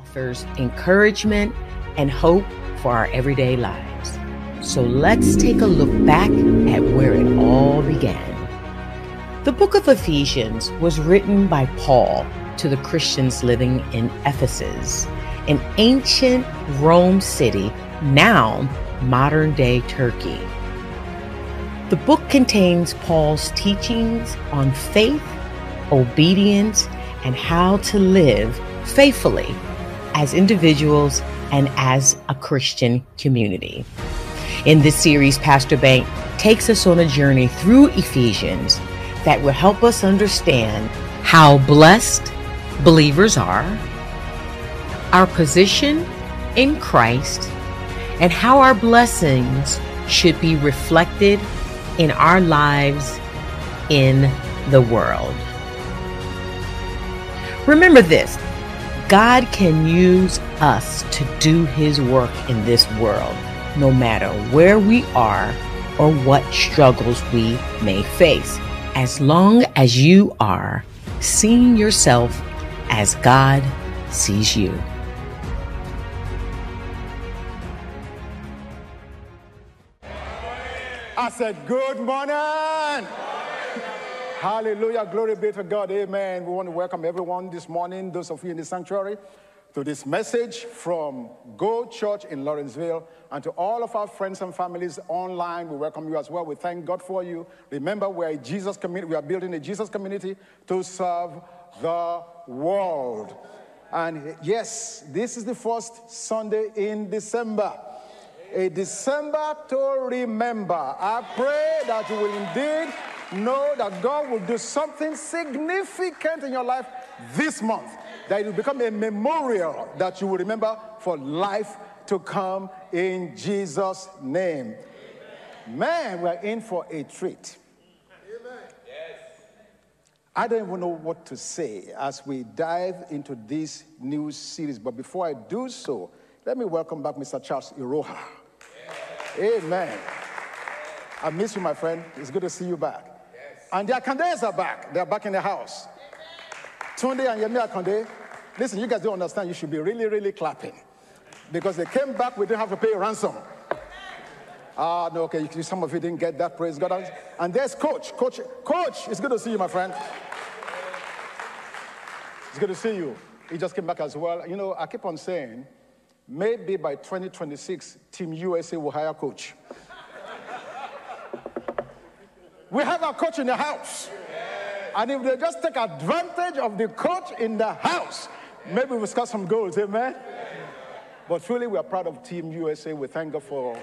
offers encouragement and hope for our everyday lives. So let's take a look back at where it all began. The book of Ephesians was written by Paul to the Christians living in Ephesus, an ancient Rome city, now modern day Turkey. The book contains Paul's teachings on faith, obedience, and how to live faithfully as individuals and as a Christian community. In this series, Pastor Bank takes us on a journey through Ephesians that will help us understand how blessed believers are, our position in Christ, and how our blessings should be reflected in our lives in the world. Remember this God can use us to do His work in this world, no matter where we are or what struggles we may face, as long as you are seeing yourself as God sees you. I said, Good morning. Hallelujah. Glory be to God. Amen. We want to welcome everyone this morning, those of you in the sanctuary, to this message from Go Church in Lawrenceville. And to all of our friends and families online, we welcome you as well. We thank God for you. Remember, we're a Jesus community. We are building a Jesus community to serve the world. And yes, this is the first Sunday in December. A December to remember. I pray that you will indeed know that God will do something significant in your life this month. That it will become a memorial that you will remember for life to come in Jesus' name. Man, we're in for a treat. I don't even know what to say as we dive into this new series, but before I do so, let me welcome back Mr. Charles Iroha. Amen. I miss you, my friend. It's good to see you back. And the Akandes are back. They're back in the house. Tunde and Yemi Akande, listen, you guys don't understand. You should be really, really clapping. Because they came back, we didn't have to pay ransom. Ah, no, okay, some of you didn't get that, praise God. And there's Coach. Coach, Coach, it's good to see you, my friend. It's good to see you. He just came back as well. You know, I keep on saying, maybe by 2026, Team USA will hire Coach. We have a coach in the house. And if they just take advantage of the coach in the house, maybe we'll score some goals, amen? But truly, we are proud of Team USA. We thank God for.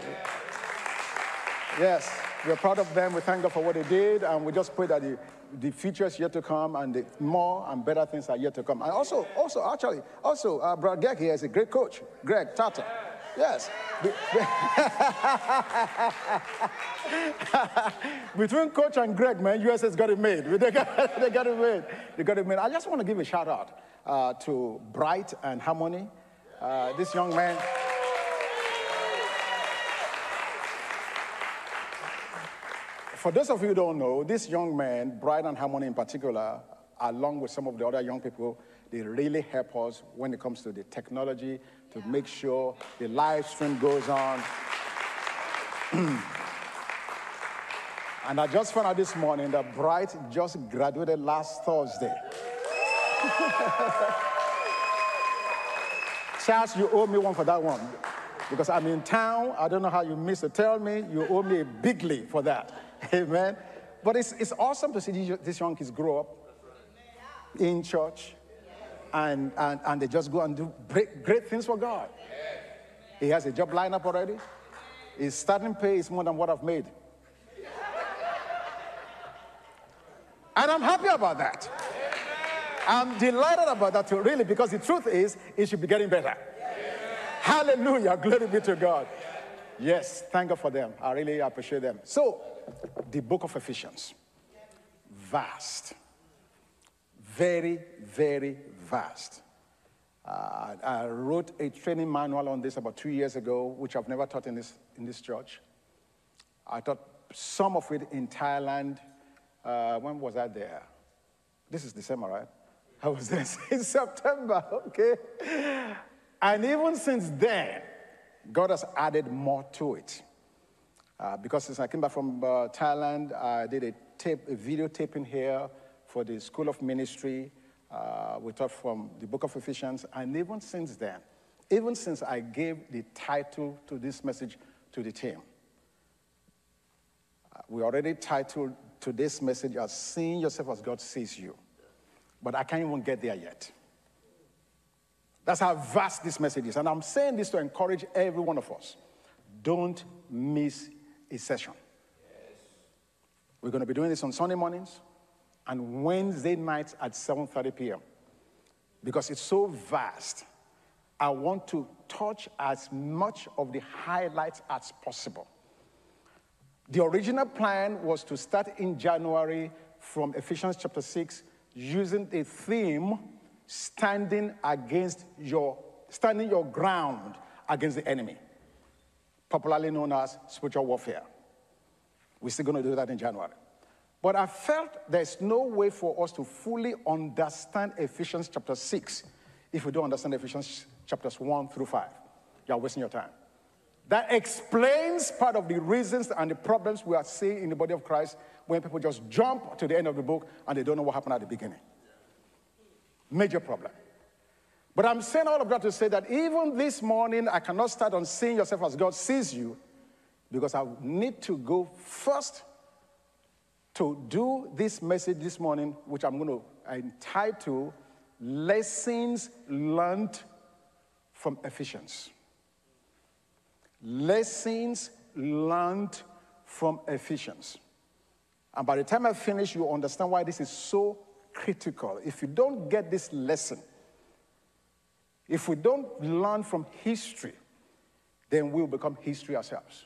Yes, we're proud of them. We thank God for what they did. And we just pray that the, the future is yet to come and the more and better things are yet to come. And also, also actually, also, uh, Brad Greg here is a great coach. Greg Tata. Yes. Between Coach and Greg, man, US has got it made. They got, they got it made. They got it made. I just want to give a shout out uh, to Bright and Harmony. Uh, this young man. For those of you who don't know, this young man, Bright and Harmony in particular, along with some of the other young people, they really help us when it comes to the technology to make sure the live stream goes on. and I just found out this morning that Bright just graduated last Thursday. Charles, you owe me one for that one. Because I'm in town. I don't know how you missed it. Tell me you owe me a bigly for that. Amen. But it's, it's awesome to see these, these young kids grow up in church and, and, and they just go and do great, great things for God. He has a job lined up already. His starting pay is more than what I've made. And I'm happy about that. I'm delighted about that too, really, because the truth is, it should be getting better. Hallelujah. Glory be to God. Yes, thank God for them. I really appreciate them. So, the book of Ephesians, vast, very, very vast. Uh, I wrote a training manual on this about two years ago, which I've never taught in this, in this church. I taught some of it in Thailand. Uh, when was I there? This is December, right? I was there in September, okay? And even since then, God has added more to it. Uh, because since I came back from uh, Thailand, I did a tape, a video taping here for the School of Ministry. Uh, we taught from the book of Ephesians. And even since then, even since I gave the title to this message to the team, uh, we already titled to this message as Seeing Yourself as God Sees You. But I can't even get there yet. That's how vast this message is. And I'm saying this to encourage every one of us. Don't miss a session. Yes. We're going to be doing this on Sunday mornings and Wednesday nights at 7:30 p.m. Because it's so vast. I want to touch as much of the highlights as possible. The original plan was to start in January from Ephesians chapter 6 using a theme standing against your, standing your ground against the enemy, popularly known as spiritual warfare. We're still going to do that in January. But I felt there's no way for us to fully understand Ephesians chapter 6 if we don't understand Ephesians chapters 1 through 5. You're wasting your time. That explains part of the reasons and the problems we are seeing in the body of Christ when people just jump to the end of the book and they don't know what happened at the beginning. Major problem. But I'm saying all of that to say that even this morning, I cannot start on seeing yourself as God sees you because I need to go first to do this message this morning, which I'm going to entitle Lessons Learned from Ephesians. Lessons Learned from Ephesians. And by the time I finish, you understand why this is so critical. If you don't get this lesson, if we don't learn from history, then we'll become history ourselves.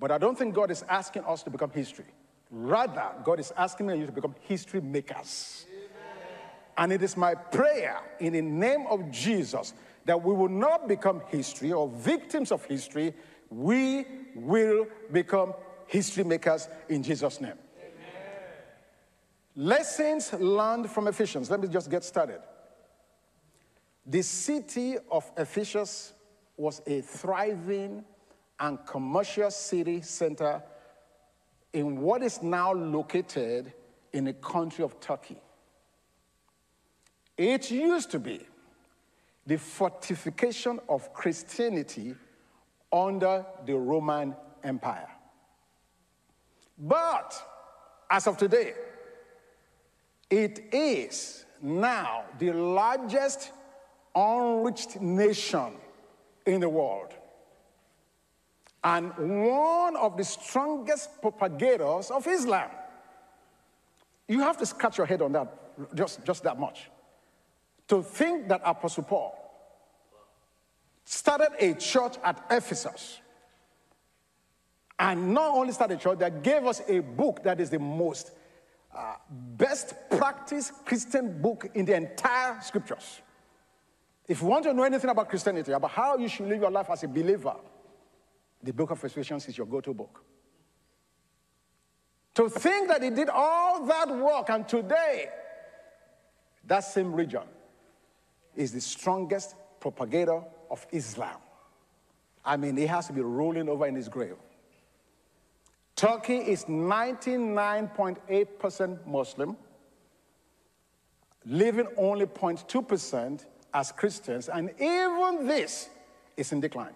But I don't think God is asking us to become history. Rather, God is asking me and you to become history makers. And it is my prayer in the name of Jesus that we will not become history or victims of history. We will become history makers in Jesus' name. Lessons learned from Ephesians. Let me just get started. The city of Ephesus was a thriving and commercial city center in what is now located in the country of Turkey. It used to be the fortification of Christianity under the Roman Empire. But as of today, it is now the largest unreached nation in the world and one of the strongest propagators of Islam. You have to scratch your head on that, just, just that much. To think that Apostle Paul started a church at Ephesus and not only started a church that gave us a book that is the most uh, best practice Christian book in the entire scriptures. If you want to know anything about Christianity, about how you should live your life as a believer, the book of Ephesians is your go to book. To think that he did all that work, and today, that same region is the strongest propagator of Islam. I mean, he has to be rolling over in his grave. Turkey is 99.8% Muslim, leaving only 0.2% as Christians, and even this is in decline.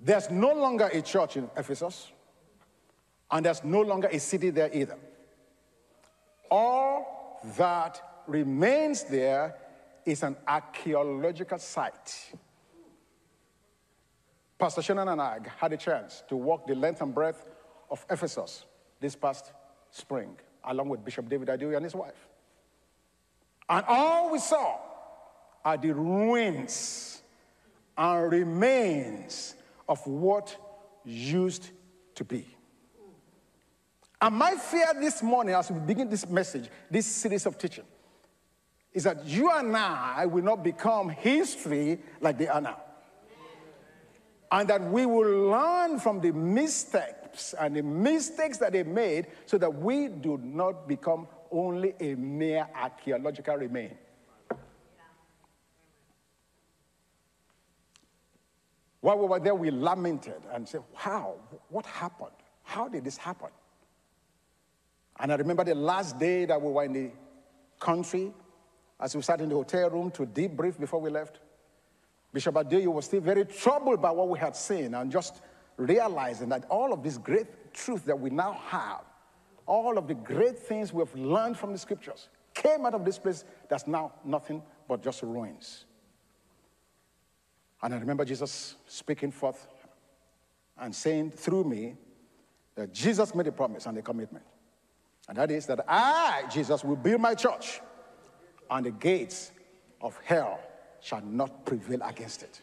There's no longer a church in Ephesus, and there's no longer a city there either. All that remains there is an archaeological site Pastor Shannon and I had a chance to walk the length and breadth of Ephesus this past spring, along with Bishop David Adeoye and his wife. And all we saw are the ruins and remains of what used to be. And my fear this morning, as we begin this message, this series of teaching, is that you and I will not become history like they are now and that we will learn from the mistakes and the mistakes that they made so that we do not become only a mere archaeological remain. While we were there, we lamented and said, How? What happened? How did this happen? And I remember the last day that we were in the country, as we sat in the hotel room to debrief before we left. Bishop Adeoye was still very troubled by what we had seen and just realizing that all of this great truth that we now have, all of the great things we've learned from the scriptures, came out of this place that's now nothing but just ruins. And I remember Jesus speaking forth and saying through me that Jesus made a promise and a commitment. And that is that I, Jesus, will build my church, and the gates of hell shall not prevail against it.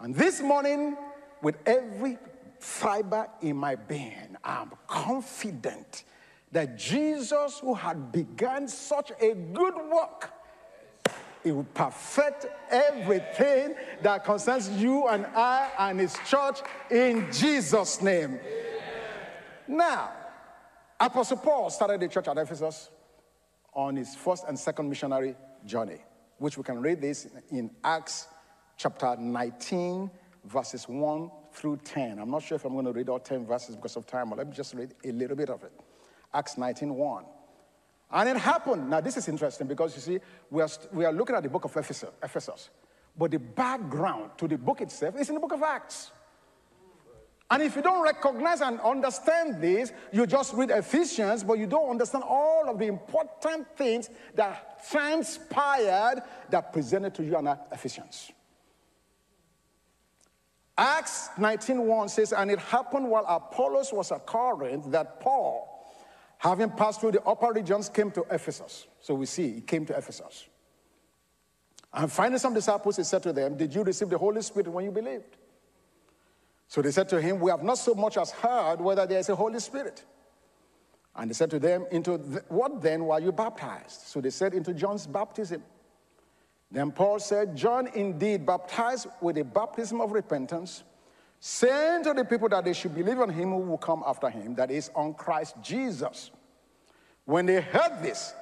And this morning, with every fiber in my being, I'm confident that Jesus, who had begun such a good work, he will perfect everything that concerns you and I and his church in Jesus' name. Now, Apostle Paul started the church at Ephesus on his first and second missionary journey, which we can read this in Acts chapter 19, verses 1 through 10. I'm not sure if I'm going to read all 10 verses because of time, but let me just read a little bit of it. Acts 19, 1. And it happened. Now, this is interesting because you see, we are, we are looking at the book of Ephesus, Ephesus, but the background to the book itself is in the book of Acts. And if you don't recognize and understand this, you just read Ephesians, but you don't understand all of the important things that transpired that presented to you in Ephesians. Acts 19:1 says, And it happened while Apollos was at Corinth that Paul, having passed through the upper regions, came to Ephesus. So we see he came to Ephesus. And finding some disciples, he said to them, Did you receive the Holy Spirit when you believed? So they said to him, We have not so much as heard whether there is a Holy Spirit. And he said to them, Into what then were you baptized? So they said, Into John's baptism. Then Paul said, John indeed baptized with a baptism of repentance, saying to the people that they should believe on him who will come after him, that is, on Christ Jesus. When they heard this,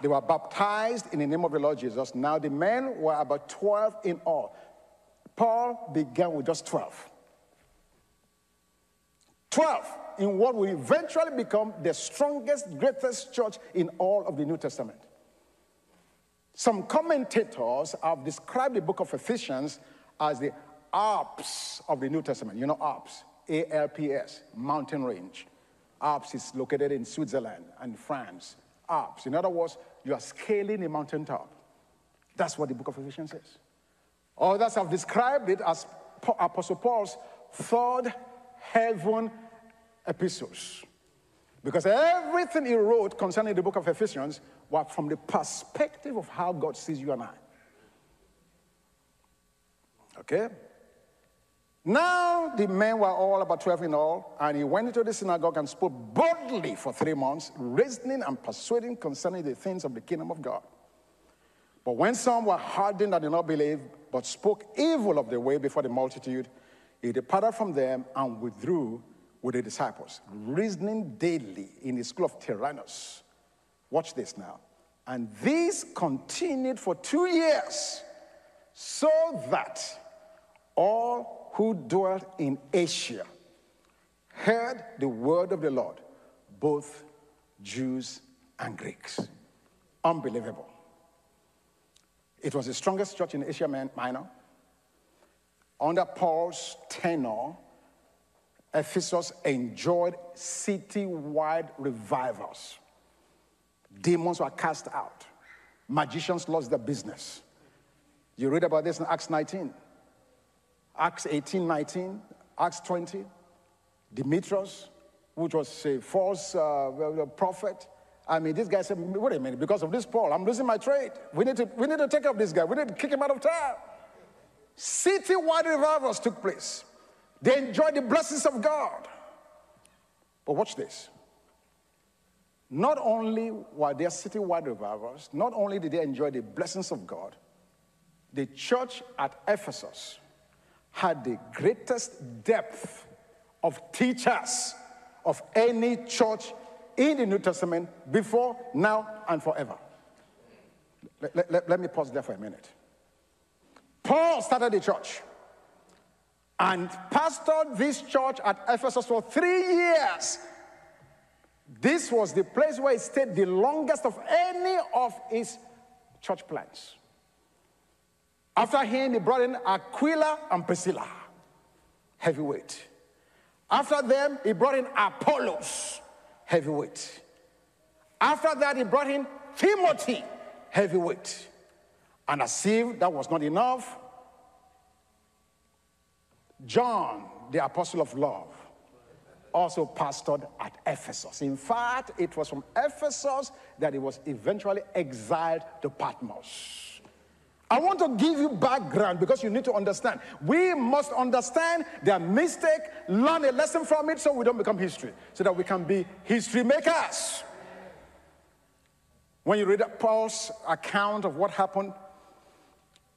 they were baptized in the name of the Lord Jesus. Now the men were about 12 in all. Paul began with just 12. 12 in what will eventually become the strongest, greatest church in all of the New Testament. Some commentators have described the book of Ephesians as the Alps of the New Testament. You know Alps, A L P S, mountain range. Alps is located in Switzerland and France. Alps. In other words, you are scaling a mountaintop. That's what the book of Ephesians says. Others have described it as Apostle Paul's third heaven epistles. Because everything he wrote concerning the book of Ephesians was from the perspective of how God sees you and I. Okay? Now the men were all about 12 in all, and he went into the synagogue and spoke boldly for three months, reasoning and persuading concerning the things of the kingdom of God. But when some were hardened and did not believe, but spoke evil of the way before the multitude, he departed from them and withdrew with the disciples, reasoning daily in the school of Tyrannus. Watch this now. And this continued for two years, so that all who dwelt in Asia heard the word of the Lord, both Jews and Greeks. Unbelievable. It was the strongest church in Asia Minor. Under Paul's tenure, Ephesus enjoyed city-wide revivals. Demons were cast out. Magicians lost their business. You read about this in Acts 19, Acts 18, 19, Acts 20. Demetrius, which was a false uh, prophet. I mean, this guy said, wait a minute, because of this Paul, I'm losing my trade. We need to, we need to take up this guy. We need to kick him out of town. City-wide revivals took place. They enjoyed the blessings of God. But watch this. Not only were there citywide revivals, not only did they enjoy the blessings of God, the church at Ephesus had the greatest depth of teachers of any church in the New Testament before, now, and forever. Let, let, let, me pause there for a minute. Paul started the church. and pastored this church at Ephesus for three years. This was the place where he stayed the longest of any of his church plants. After him, he brought in Aquila and Priscilla, heavyweight. After them, he brought in Apollos, heavyweight. After that, he brought in Timothy, heavyweight. And as if that was not enough, John, the apostle of love, also pastored at Ephesus. In fact, it was from Ephesus that he was eventually exiled to Patmos. I want to give you background because you need to understand. We must understand their mistake, learn a lesson from it so we don't become history, so that we can be history makers. When you read Paul's account of what happened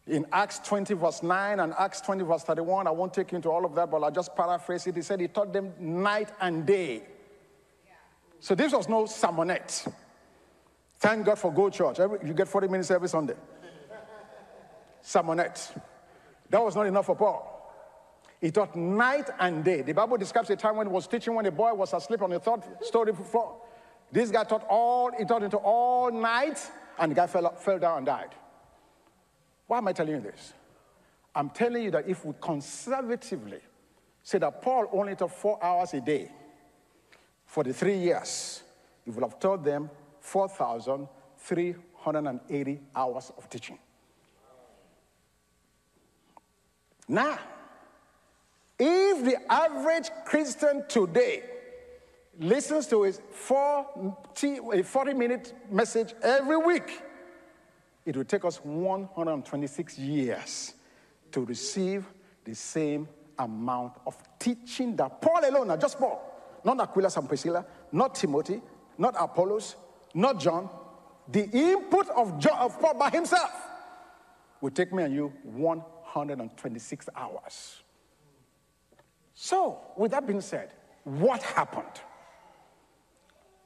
in Acts 20, verse 9 and Acts 20, verse 31. I won't take you into all of that, but I'll just paraphrase it. He said he taught them night and day. So this was no sermonette. Thank God for Go Church. Every, you get 40 minutes every Sunday. Sermonette. That was not enough for Paul. He taught night and day. The Bible describes a time when he was teaching when the boy was asleep on the third story floor. This guy taught all, he taught into all night, and the guy fell, fell down and died. Why am I telling you this? I'm telling you that if we conservatively say that Paul only taught four hours a day for the three years, he would have taught them 4,380 hours of teaching. Now, if the average Christian today listens to his 40 minute message every week, it will take us 126 years to receive the same amount of teaching that Paul alone, not just Paul, not Aquila and Priscilla, not Timothy, not Apollos, not John, the input of, John, of Paul by himself will take me and you 126 hours. So, with that being said, what happened?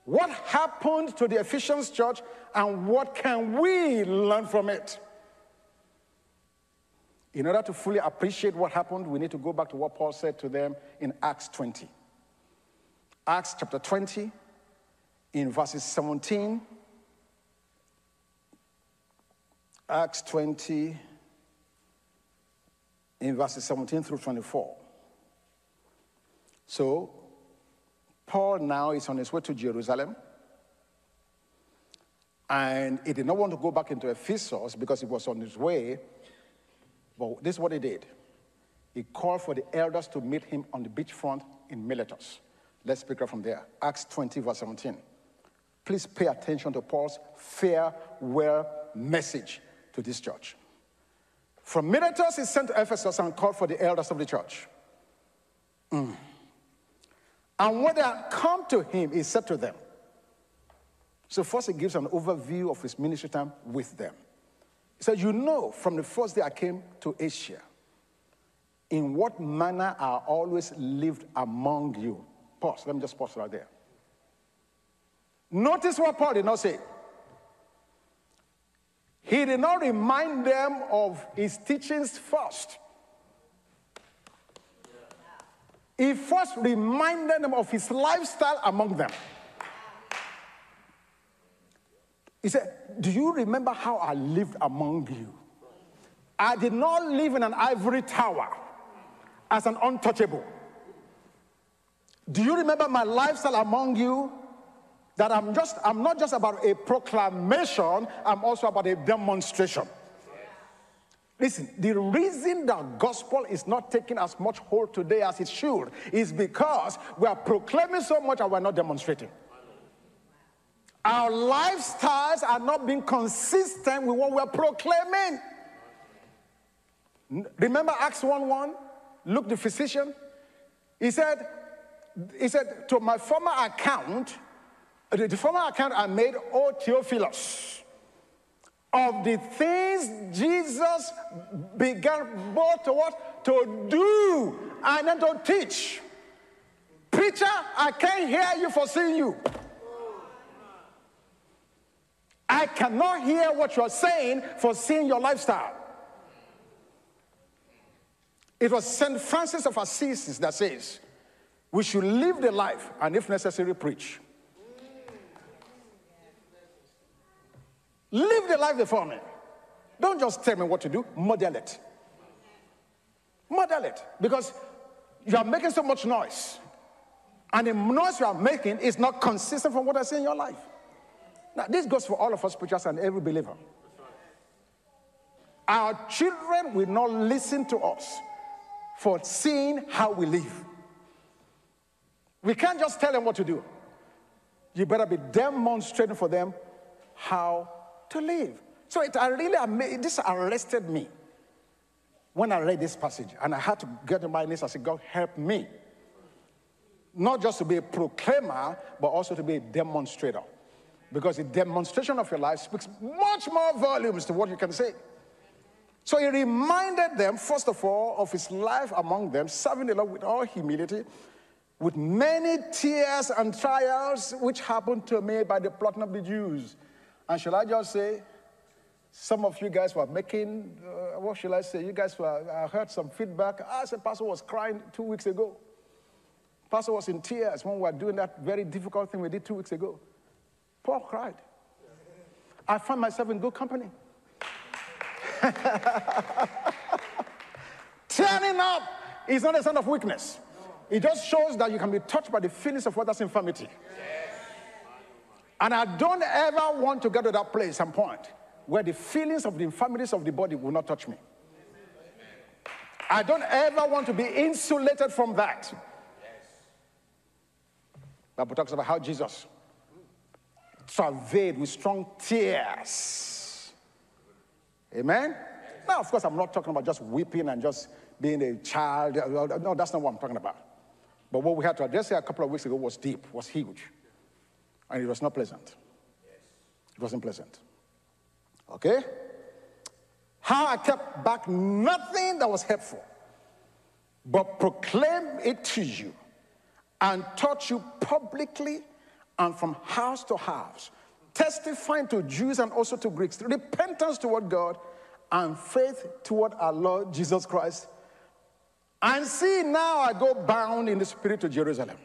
What happened to the Ephesians church and what can we learn from it? In order to fully appreciate what happened, we need to go back to what Paul said to them in Acts 20. Acts chapter 20, in verses 17. Acts 20, in verses 17 through 24. So, Paul now is on his way to Jerusalem. And he did not want to go back into Ephesus because he was on his way. But this is what he did. He called for the elders to meet him on the beachfront in Miletus. Let's pick up from there. Acts 20, verse 17. Please pay attention to Paul's farewell message to this church. From Miletus, he sent to Ephesus and called for the elders of the church. Mm. And when they had come to him, he said to them, so first he gives an overview of his ministry time with them. He said, you know, from the first day I came to Asia, in what manner I always lived among you. Pause. Let me just pause right there. Notice what Paul did not say. He did not remind them of his teachings first. He first reminded them of his lifestyle among them. He said, Do you remember how I lived among you? I did not live in an ivory tower as an untouchable. Do you remember my lifestyle among you? That I'm just, I'm not just about a proclamation, I'm also about a demonstration. Listen, the reason the gospel is not taking as much hold today as it should is because we are proclaiming so much and we're not demonstrating. Our lifestyles are not being consistent with what we're proclaiming. Remember Acts 1 1? Luke the physician. He said, he said, to my former account, Uh, the former account I made, O Theophilus of the things Jesus began both to what? To do and then to teach. Preacher, I can't hear you for seeing you. I cannot hear what you're saying for seeing your lifestyle. It was St. Francis of Assisi that says, we should live the life and, if necessary, preach. Live the life before me. Don't just tell me what to do, model it. Model it. Because you are making so much noise. And the noise you are making is not consistent from what I see in your life. Now, this goes for all of us preachers and every believer. Our children will not listen to us for seeing how we live. We can't just tell them what to do. You better be demonstrating for them how to live. So it I really this arrested me when I read this passage, and I had to get on my knees and say, God, help me. Not just to be a proclaimer, but also to be a demonstrator. Because the demonstration of your life speaks much more volumes to what you can say. So he reminded them, first of all, of his life among them, serving the Lord with all humility, with many tears and trials, which happened to me by the plotting of the Jews. And shall I just say, some of you guys were making, uh, what shall I say? You guys were, I heard some feedback. I said, Pastor was crying two weeks ago. Pastor was in tears when we were doing that very difficult thing we did two weeks ago. Paul cried. I find myself in good company. Turning up is not a sign of weakness. It just shows that you can be touched by the feelings of others' infirmity. And I don't ever want to get to that place and point where the feelings of the infirmities of the body will not touch me. I don't ever want to be insulated from that. Bible talks about how Jesus travailed with strong tears. Amen? Now, of course, I'm not talking about just weeping and just being a child. No, that's not what I'm talking about. But what we had to address here a couple of weeks ago was deep, was huge. And it was not pleasant. It wasn't pleasant. Okay? How I kept back nothing that was helpful, but proclaim it to you and taught you publicly and from house to house, testifying to Jews and also to Greeks, repentance toward God and faith toward our Lord Jesus Christ. And see, now I go bound in the spirit to Jerusalem,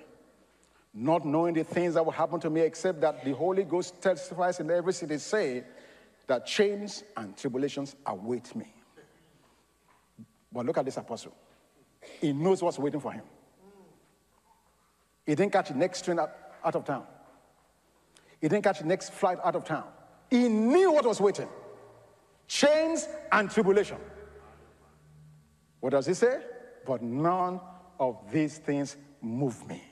not knowing the things that will happen to me, except that the Holy Ghost testifies in every city, say, that chains and tribulations await me. But look at this apostle. He knows what's waiting for him. He didn't catch the next train out, out of town. He didn't catch the next flight out of town. He knew what was waiting chains and tribulation. What does he say? But none of these things move me.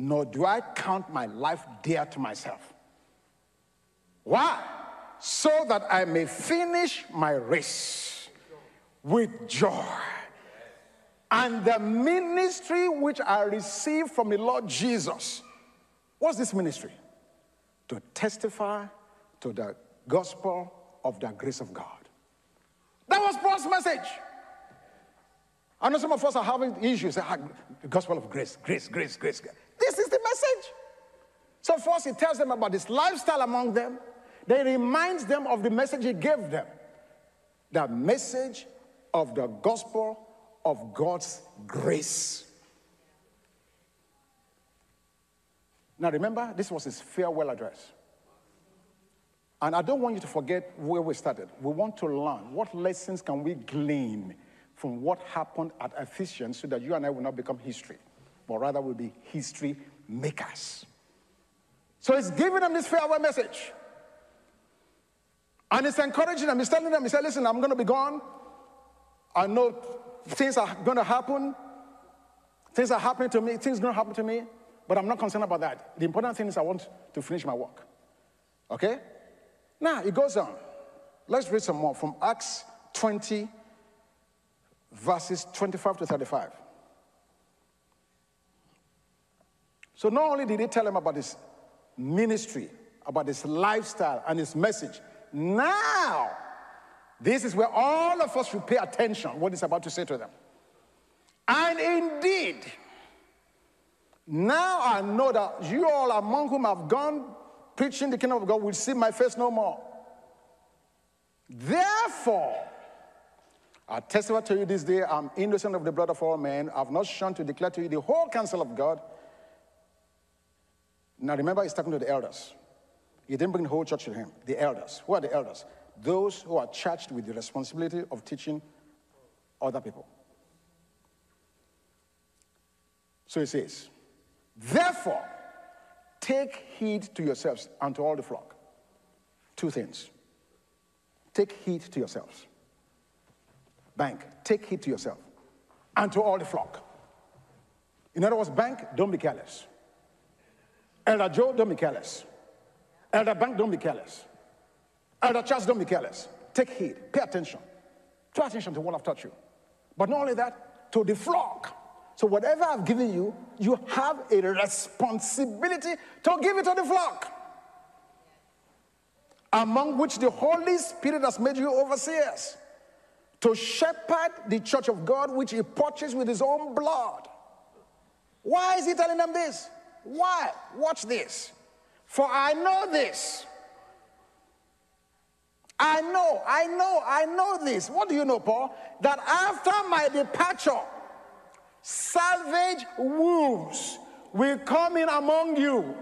Nor do I count my life dear to myself. Why? so that I may finish my race with joy. And the ministry which I received from the Lord Jesus. What's this ministry? To testify to the gospel of the grace of God. That was Paul's message. I know some of us are having issues. Ah, the gospel of grace, grace, grace, grace. This is the message. So first he tells them about this lifestyle among them then he reminds them of the message he gave them the message of the gospel of God's grace. Now, remember, this was his farewell address. And I don't want you to forget where we started. We want to learn what lessons can we glean from what happened at Ephesians so that you and I will not become history, but rather will be history makers. So he's giving them this farewell message. And he's encouraging them. He's telling them, he said, listen, I'm going to be gone. I know things are going to happen. Things are happening to me. Things are going to happen to me. But I'm not concerned about that. The important thing is I want to finish my work. Okay? Now, it goes on. Let's read some more from Acts 20, verses 25 to 35. So not only did he tell him about his ministry, about his lifestyle and his message, now, this is where all of us should pay attention what he's about to say to them. And indeed, now I know that you all among whom I've gone preaching the kingdom of God will see my face no more. Therefore, I testify to you this day, I'm innocent of the blood of all men. I've not shunned to declare to you the whole counsel of God. Now remember, he's talking to the elders. He didn't bring the whole church to him. The elders. Who are the elders? Those who are charged with the responsibility of teaching other people. So he says, Therefore, take heed to yourselves and to all the flock. Two things. Take heed to yourselves. Bank, take heed to yourself and to all the flock. In other words, bank, don't be careless. Elder Joe, don't be careless. Elder Bank, don't be careless. Elder Charles, don't be careless. Take heed, pay attention. Pay attention to what I've taught you. But not only that, to the flock. So whatever I've given you, you have a responsibility to give it to the flock. Among which the Holy Spirit has made you overseers to shepherd the church of God, which he purchased with his own blood. Why is he telling them this? Why? Watch this. For I know this. I know, I know, I know this. What do you know, Paul? That after my departure, savage wolves will come in among you.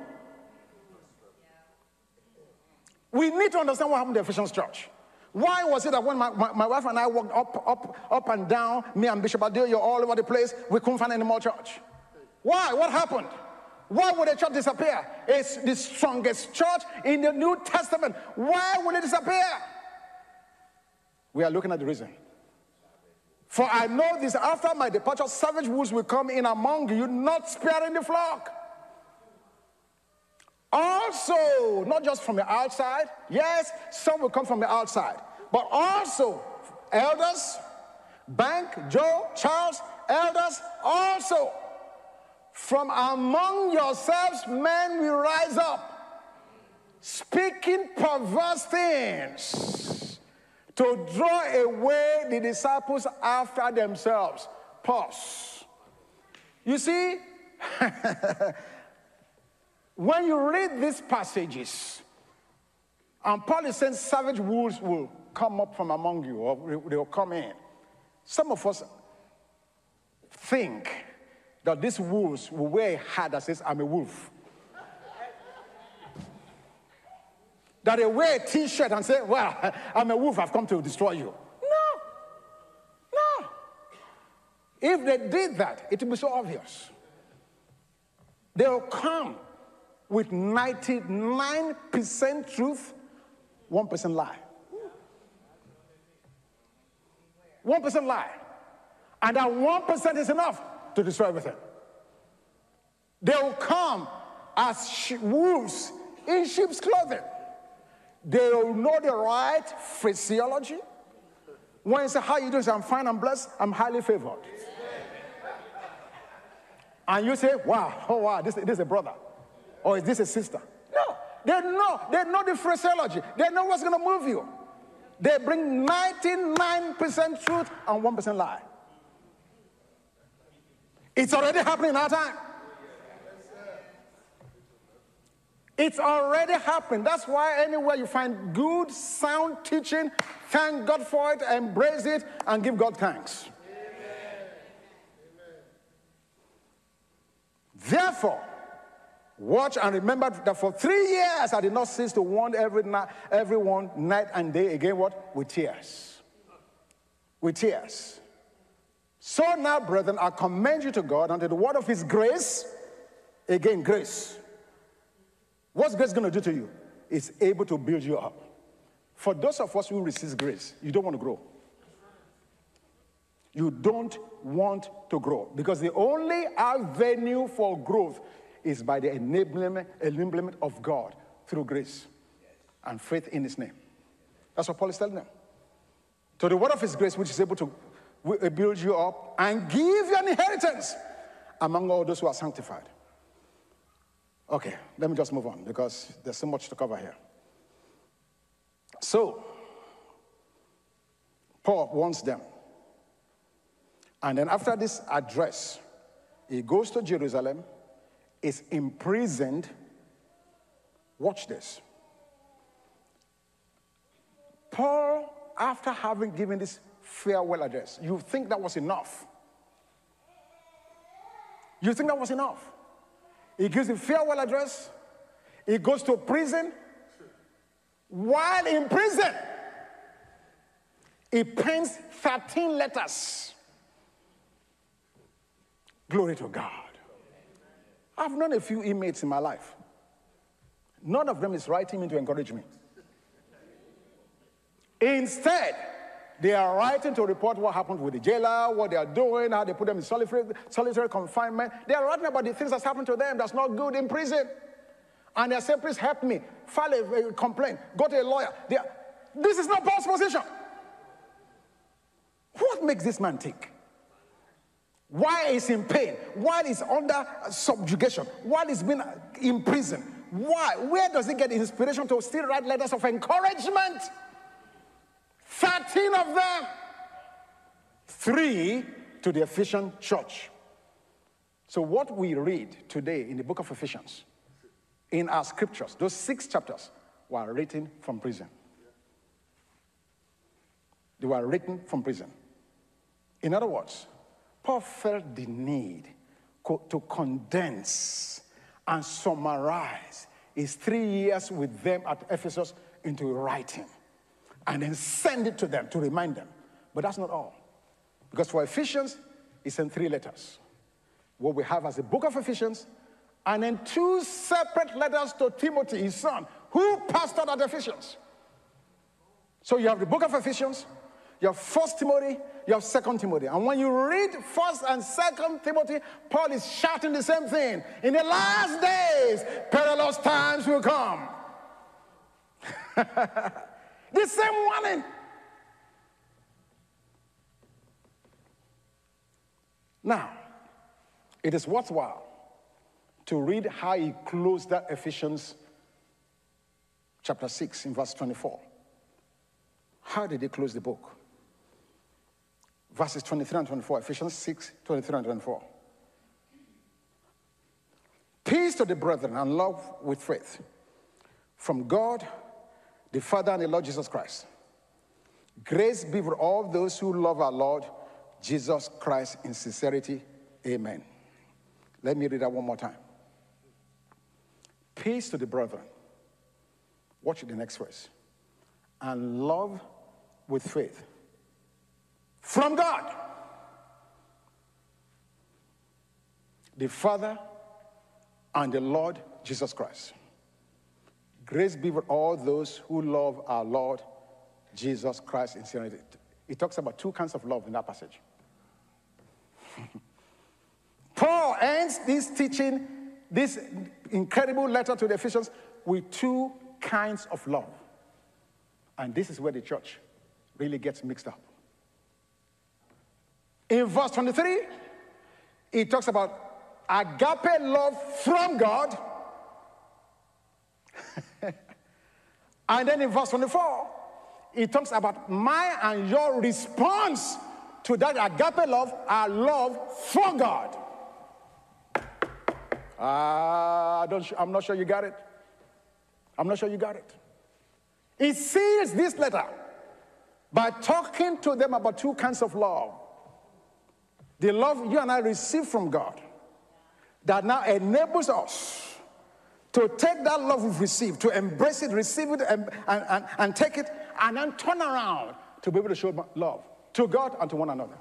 We need to understand what happened to Ephesians Church. Why was it that when my, my, my, wife and I walked up, up, up and down, me and Bishop Adeoye all over the place, we couldn't find any more church? Why? What happened? Why would a church disappear? It's the strongest church in the New Testament. Why would it disappear? We are looking at the reason. For I know this after my departure, savage wolves will come in among you, not sparing the flock. Also, not just from the outside, yes, some will come from the outside, but also elders, Bank, Joe, Charles, elders, also from among yourselves, men will rise up, speaking perverse things to draw away the disciples after themselves. Pause. You see, when you read these passages, and Paul is saying savage wolves will come up from among you, or they will come in. Some of us think that these wolves will wear a hat that says, I'm a wolf. that they wear a t shirt and say, Well, I'm a wolf, I've come to destroy you. No. No. If they did that, it would be so obvious. They'll come with 99% truth, 1% lie. 1% lie. And that 1% is enough to destroy everything. They will come as wolves in sheep's clothing. They will know the right phraseology. When you say, How you doing? Say, I'm fine, I'm blessed, I'm highly favored. And you say, Wow, oh wow, this, this is a brother. Or is this a sister? No, they know, they know the phraseology, they know what's gonna move you. They bring 99% truth and 1% lie. It's already happening in our time. It's already happened. That's why anywhere you find good, sound teaching, thank God for it, embrace it, and give God thanks. Amen. Therefore, watch and remember that for three years I did not cease to warn every night, everyone night and day again. What? With tears. With tears. So now, brethren, I commend you to God unto the word of his grace. Again, grace. What's grace going to do to you? It's able to build you up. For those of us who resist grace, you don't want to grow. You don't want to grow because the only avenue for growth is by the enablement, enablement of God through grace and faith in His name. That's what Paul is telling them. To the word of His grace, which is able to will build you up and give you an inheritance among all those who are sanctified. Okay, let me just move on because there's so much to cover here. So, Paul wants them. And then after this address, he goes to Jerusalem, is imprisoned. Watch this. Paul, after having given this farewell address. You think that was enough. You think that was enough. He gives a farewell address. He goes to prison. While in prison, he pens 13 letters. Glory to God. I've known a few inmates in my life. None of them is writing me to encourage me. Instead, they are writing to report what happened with the jailer, what they are doing, how they put them in solitary, solitary confinement. They are writing about the things that's happened to them that's not good in prison. And they say, please help me. File a, a complaint. Go to a lawyer. Are, this is not Paul's position. What makes this man tick? Why is in pain? Why is under subjugation? Why is being in prison? Why? Where does he get inspiration to still write letters of encouragement? 13 of them. Three to the Ephesian church. So, what we read today in the book of Ephesians, in our scriptures, those six chapters were written from prison. They were written from prison. In other words, Paul felt the need to condense and summarize his three years with them at Ephesus into writing and then send it to them to remind them. But that's not all. Because for Ephesians, it's in three letters. What we have as the book of Ephesians, and then two separate letters to Timothy, his son, who pastored at Ephesians. So you have the book of Ephesians, you have First Timothy, you have Second Timothy. And when you read First and Second Timothy, Paul is shouting the same thing. In the last days, perilous times will come. The same warning. Now, it is worthwhile to read how he closed that Ephesians chapter 6 in verse 24. How did he close the book? Verses 23 and 24, Ephesians 6, 23 and 24. Peace to the brethren and love with faith from God the Father and the Lord Jesus Christ. Grace be for all those who love our Lord Jesus Christ in sincerity. Amen. Let me read that one more time. Peace to the brethren. Watch the next verse. And love with faith from God, the Father and the Lord Jesus Christ. Grace be with all those who love our Lord Jesus Christ in sincerity. It talks about two kinds of love in that passage. Paul ends this teaching, this incredible letter to the Ephesians, with two kinds of love. And this is where the church really gets mixed up. In verse 23, it talks about agape love from God and then in verse 24, it talks about my and your response to that agape love, our love for God. Uh, don't, I'm not sure you got it. I'm not sure you got it. It seals this letter by talking to them about two kinds of love the love you and I receive from God that now enables us to take that love we've received, to embrace it, receive it, and, and, and, and take it, and then turn around to be able to show love to God and to one another.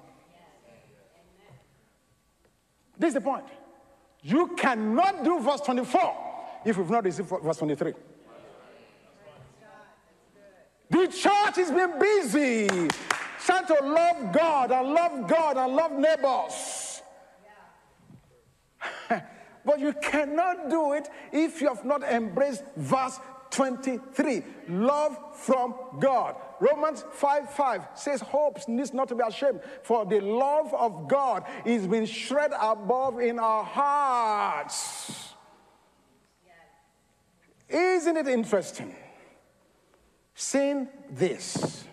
This is the point. You cannot do verse 24 if you've not received verse 23. The church has been busy trying to love God and love God and love neighbors. But you cannot do it if you have not embraced verse 23 love from God. Romans 5 5 says, Hope needs not to be ashamed, for the love of God is being shred above in our hearts. Isn't it interesting? Seeing this,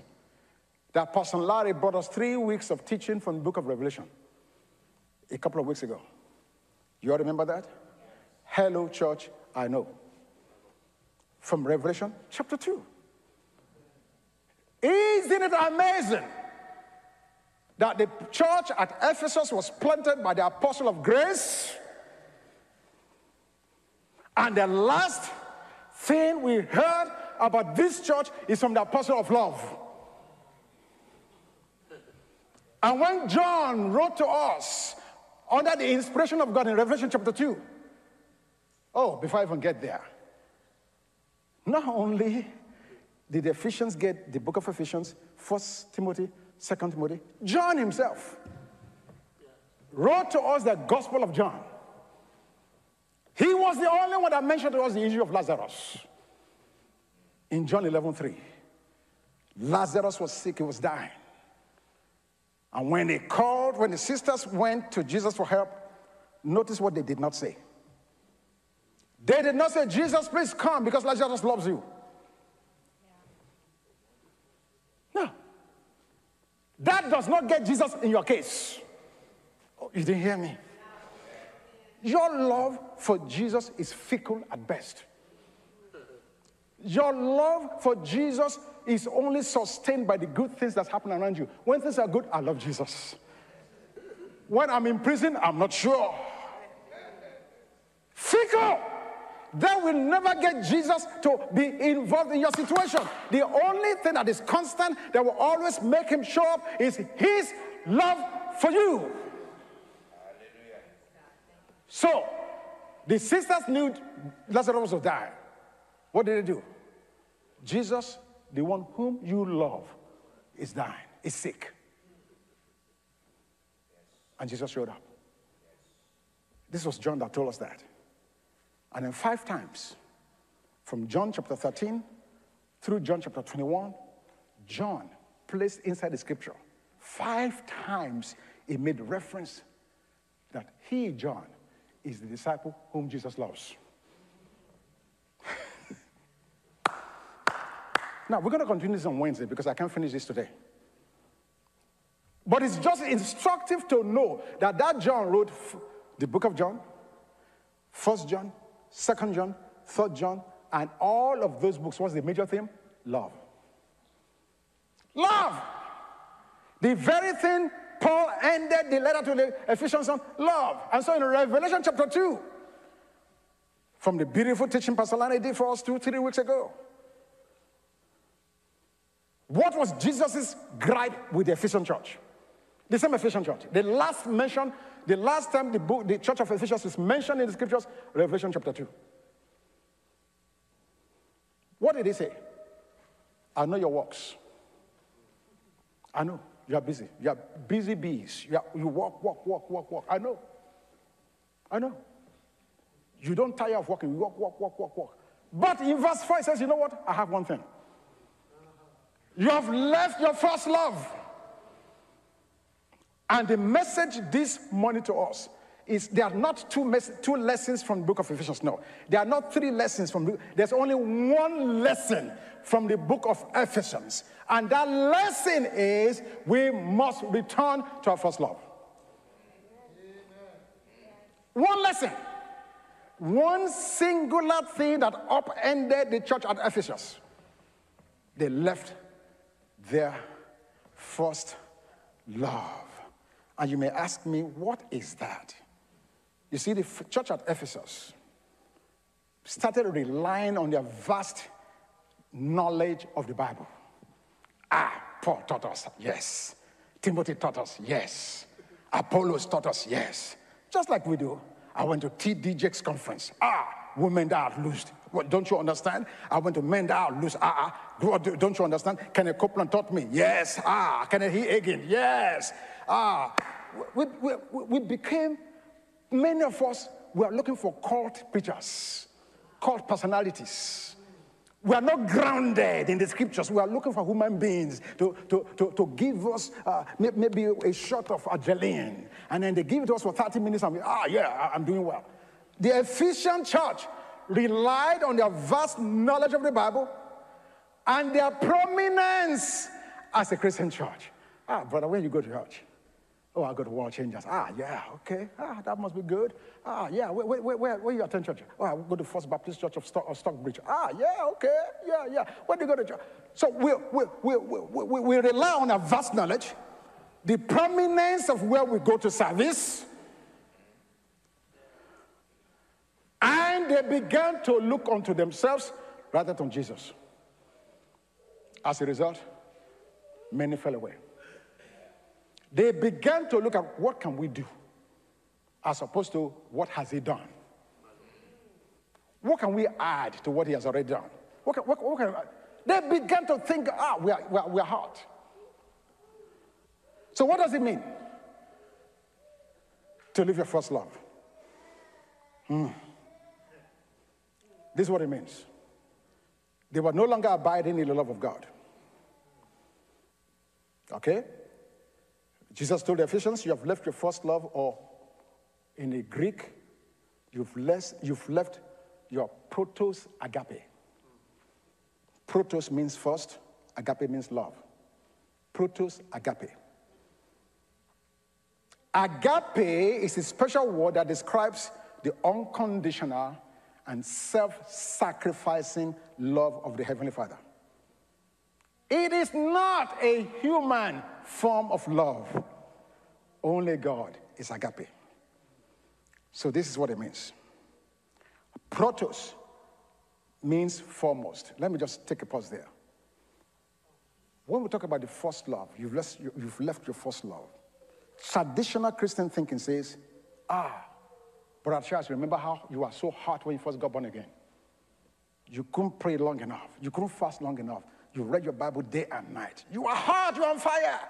that Pastor Larry brought us three weeks of teaching from the book of Revelation a couple of weeks ago. You all remember that? Hello, church, I know. From Revelation chapter 2. Isn't it amazing that the church at Ephesus was planted by the apostle of grace. And the last thing we heard about this church is from the apostle of love. And when John wrote to us under the inspiration of God in Revelation chapter 2, oh, before I even get there, not only did the Ephesians get the book of Ephesians, First Timothy, Second Timothy, John himself wrote to us the Gospel of John. He was the only one that mentioned to us the issue of Lazarus. In John 11 3, Lazarus was sick, he was dying. And when they called, when the sisters went to Jesus for help, notice what they did not say. They did not say, Jesus, please come because Lazarus loves you. No. That does not get Jesus in your case. Oh, you didn't hear me. Your love for Jesus is fickle at best. Your love for Jesus is only sustained by the good things that happen around you. When things are good, I love Jesus. When I'm in prison, I'm not sure. Fickle. That will never get Jesus to be involved in your situation. The only thing that is constant that will always make him show up is his love for you. So, the sisters knew Lazarus was dying. What did they do? Jesus, the one whom you love, is dying, is sick. And Jesus showed up. This was John that told us that. And then five times, from John chapter 13 through John chapter 21, John placed inside the scripture, five times he made reference that he, John, is the disciple whom Jesus loves. Now, we're going to continue this on Wednesday because I can't finish this today. But it's just instructive to know that that John wrote the book of John, First John, Second John, Third John, and all of those books, what's the major theme? Love. Love. The very thing Paul ended the letter to the Ephesians on love. And so in Revelation chapter 2, from the beautiful teaching Pastor Lana did for us two, three weeks ago. What was Jesus' gripe with the Ephesian church? The same Ephesian church. The last mention the last time the book, the church of Ephesians is mentioned in the scriptures, Revelation chapter 2. What did he say? I know your works. I know. You are busy. You are busy bees. You, are, you walk, walk, walk, walk, walk. I know. I know. You don't tire of walking. You walk, walk, walk, walk, walk. But in verse 5 it says, you know what? I have one thing. You have left your first love. And the message this morning to us is there are not two, two lessons from the book of Ephesians. No, there are not three lessons from the There's only one lesson from the book of Ephesians. And that lesson is we must return to our first love. One lesson. One singular thing that upended the church at Ephesus. They left their first love. And you may ask me, what is that? You see, the church at Ephesus started relying on their vast knowledge of the Bible. Ah, Paul taught us, yes. Timothy taught us, yes. Apollos taught us, yes. Just like we do. I went to T.D. Jakes conference. Ah, women that are loosed. What, don't you understand? I went to mend are loose. Ah, ah. Don't you understand? Kenneth Copeland taught me. Yes. Ah, Kenneth again? Yes. Ah, we, we, we became, many of us we are looking for cult preachers, cult personalities. We are not grounded in the scriptures. We are looking for human beings to, to, to, to give us uh, maybe a shot of adrenaline. And then they give it to us for 30 minutes and we, ah, yeah, I'm doing well. The Ephesian church relied on their vast knowledge of the Bible and their prominence as a Christian church. Ah, brother, when you go to church, Oh, I go to World Changers. Ah, yeah, okay. Ah, that must be good. Ah, yeah, where, where, where, where you attend church? Oh, I go to First Baptist Church of, Stock, of Stockbridge. Ah, yeah, okay. Yeah, yeah. Where do you go to church? So we, we, we, we, we, we rely on our vast knowledge the prominence of where we go to service. They began to look unto themselves rather than Jesus. As a result, many fell away. They began to look at what can we do as opposed to what has he done. What can we add to what he has already done? What can, what, what can, they began to think, ah, we are, we are, we are hot. So, what does it mean to live your first love? Hmm. This is what it means. They were no longer abiding in the love of God. Okay? Jesus told the Ephesians, You have left your first love, or in the Greek, you've, less, you've left your protos agape. Protos means first, agape means love. Protos agape. Agape is a special word that describes the unconditional and self sacrificing love of the Heavenly Father. It is not a human form of love, only God is agape. So, this is what it means. Protos means foremost. Let me just take a pause there. When we talk about the first love, you've left, you've left your first love. Traditional Christian thinking says, ah, Brother Charles, remember how you were so hot when you first got born again? You couldn't pray long enough. You couldn't fast long enough. You read your Bible day and night. You are hot, you're on fire.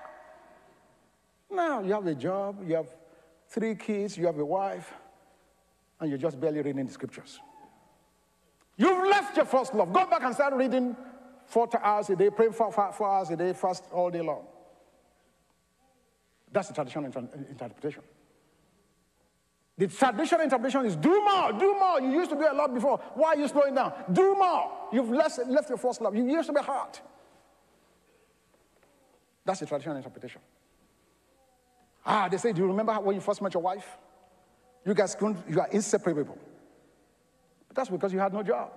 Now you have a job, you have three kids, you have a wife, and you're just barely reading the scriptures. You've left your first love. Go back and start reading four hours a day, pray for four hours a day, fast all day long. That's the traditional inter- interpretation. The traditional interpretation is do more, do more. You used to do a lot before. Why are you slowing down? Do more. You've left, left your first love. You used to be hard. That's the traditional interpretation. Ah, they say, do you remember when you first met your wife? You guys, couldn't, you are inseparable. But that's because you had no job.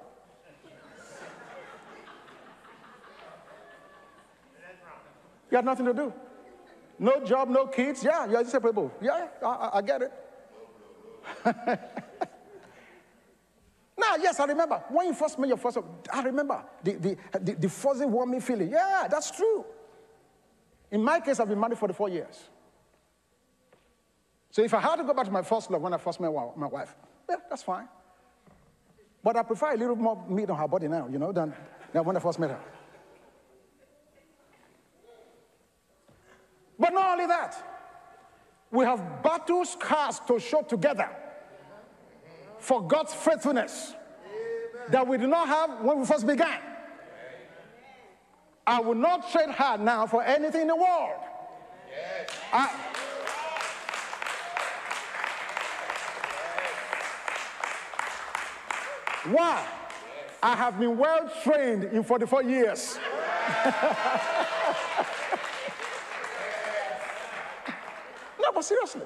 You had nothing to do. No job, no kids. Yeah, you're inseparable. Yeah, I, I get it. now, yes, I remember. When you first met your first, I remember the, the, the, the fuzzy, warming feeling. Yeah, that's true. In my case, I've been married for four years. So if I had to go back to my first love when I first met my wife, yeah, that's fine. But I prefer a little more meat on her body now, you know, than, than when I first met her. But not only that, we have battle scars to show together for God's faithfulness that we did not have when we first began. I will not trade her now for anything in the world. I, why? I have been well trained in 44 years. but seriously.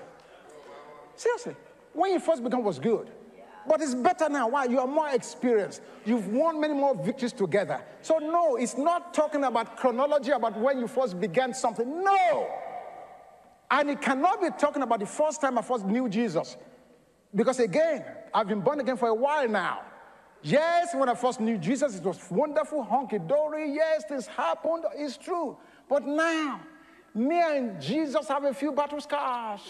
Seriously. When you first began was good. But it's better now. Why? You are more experienced. You've won many more victories together. So, no, it's not talking about chronology about when you first began something. No. And it cannot be talking about the first time I first knew Jesus. Because again, I've been born again for a while now. Yes, when I first knew Jesus, it was wonderful, honky dory. Yes, this happened. It's true. But now, me and Jesus have a few battle scars.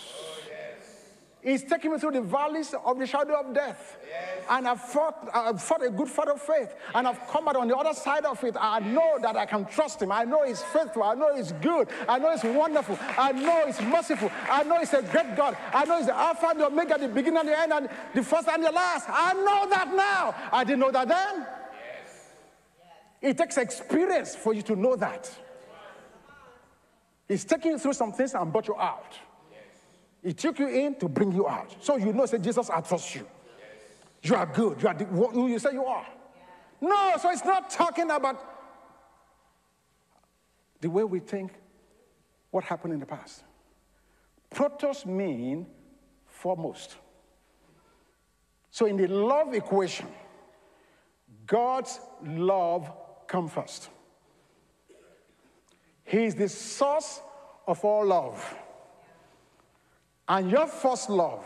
He's taking me through the valleys of the shadow of death. Yes. And I've fought, I've fought a good fight of faith. And I've come out on the other side of it. I know that I can trust him. I know he's faithful. I know he's good. I know he's wonderful. I know he's merciful. I know he's a great God. I know he's the Alpha and the Omega, the beginning and the end, and the first and the last. I know that now. I didn't know that then. Yes. It takes experience for you to know that. He's taking you through some things and brought you out. Yes. He took you in to bring you out. So you know, say, Jesus, I trust you. Yes. You are good. You are the, who you say you are. No, so it's not talking about the way we think what happened in the past. Protos mean foremost. So in the love equation, God's love comes first. He is the source of all love. And your first love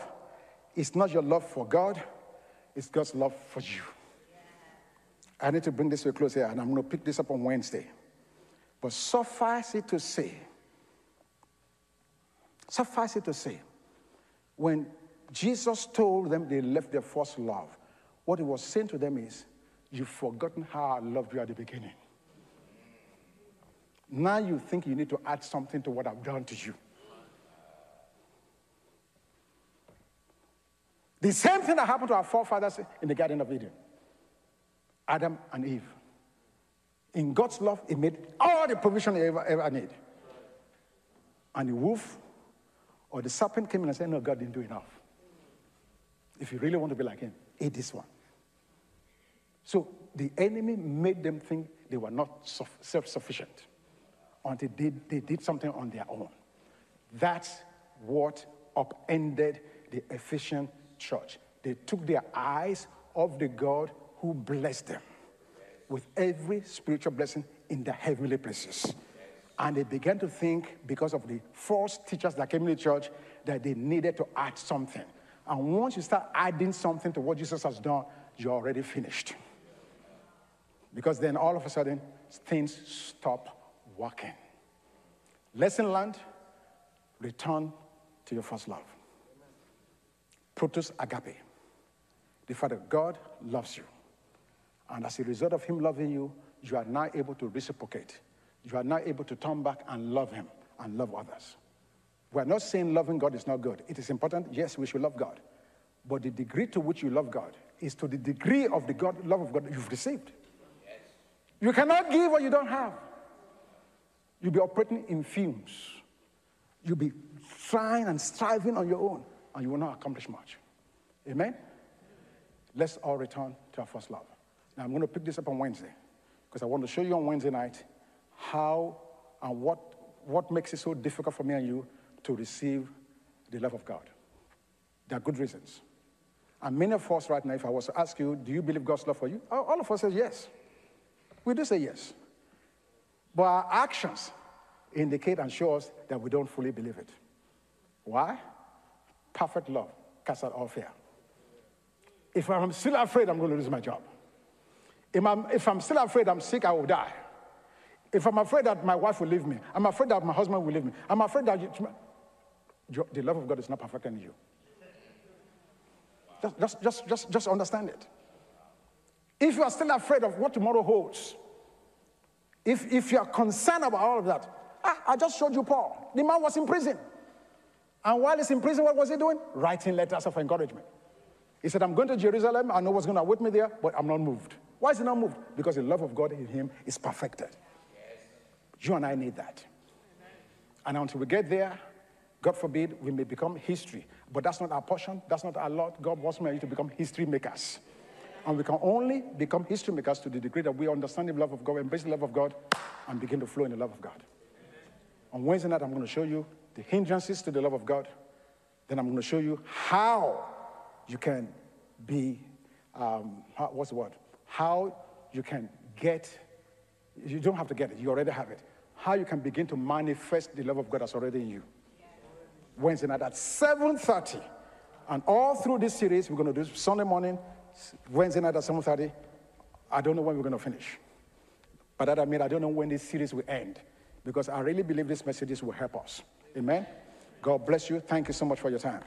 is not your love for God, it's God's love for you. I need to bring this to a close here, and I'm going to pick this up on Wednesday. But suffice it to say, suffice it to say, when Jesus told them they left their first love, what he was saying to them is, You've forgotten how I loved you at the beginning. Now you think you need to add something to what I've done to you. The same thing that happened to our forefathers in the Garden of Eden Adam and Eve. In God's love, He made all the provision He ever, ever need. And the wolf or the serpent came in and said, No, God didn't do enough. If you really want to be like Him, eat this one. So the enemy made them think they were not self sufficient until they, they did something on their own. That's what upended the Ephesian church. They took their eyes off the God who blessed them with every spiritual blessing in the heavenly places. And they began to think, because of the false teachers that came in the church, that they needed to add something. And once you start adding something to what Jesus has done, you're already finished. Because then all of a sudden, things stop working. Lesson learned return to your first love. Protos agape. The Father God loves you. And as a result of Him loving you, you are now able to reciprocate. You are now able to turn back and love Him and love others. We're not saying loving God is not good. It is important, yes, we should love God. But the degree to which you love God is to the degree of the God, love of God that you've received. Yes. You cannot give what you don't have. You'll be operating in fumes. You'll be trying and striving on your own, and you will not accomplish much. Amen? Let's all return to our first love. Now, I'm going to pick this up on Wednesday because I want to show you on Wednesday night how and what, what makes it so difficult for me and you to receive the love of God. There are good reasons. And many of us right now, if I was to ask you, do you believe God's love for you? All of us say yes. We do say yes. But our actions indicate and show us that we don't fully believe it. Why? Perfect love casts out all fear. If I'm still afraid, I'm going to lose my job. If I'm, if I'm still afraid I'm sick, I will die. If I'm afraid that my wife will leave me, I'm afraid that my husband will leave me, I'm afraid that you, the love of God is not perfect in you. Just, just, just, just, just understand it. If you are still afraid of what tomorrow holds, if, if you are concerned about all of that, ah, I just showed you Paul. The man was in prison. And while he's in prison, what was he doing? Writing letters of encouragement. He said, I'm going to Jerusalem. I know what's going to await me there, but I'm not moved. Why is he not moved? Because the love of God in him is perfected. Yes. You and I need that. Amen. And until we get there, God forbid, we may become history. But that's not our portion. That's not our lot. God wants me to become history makers. And we can only become history makers to the degree that we understand the love of God, embrace the love of God, and begin to flow in the love of God. On Wednesday night, I'm going to show you the hindrances to the love of God. Then I'm going to show you how you can be, um, how, what's the word? How you can get, you don't have to get it, you already have it. How you can begin to manifest the love of God that's already in you. Wednesday night at 7.30. And all through this series, we're going to do Sunday morning, Wednesday night at 7.30. I don't know when we're going to finish. But that I mean, I don't know when this series will end. Because I really believe these messages will help us. Amen? God bless you. Thank you so much for your time.